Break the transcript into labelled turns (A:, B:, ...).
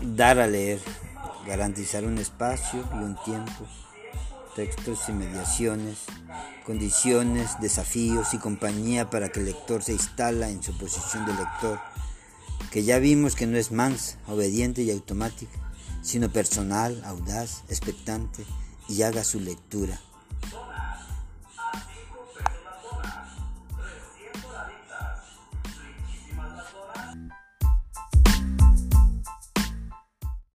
A: Dar a leer, garantizar un espacio y un tiempo, textos y mediaciones, condiciones, desafíos y compañía para que el lector se instala en su posición de lector, que ya vimos que no es mansa, obediente y automática, sino personal, audaz, expectante y haga su lectura.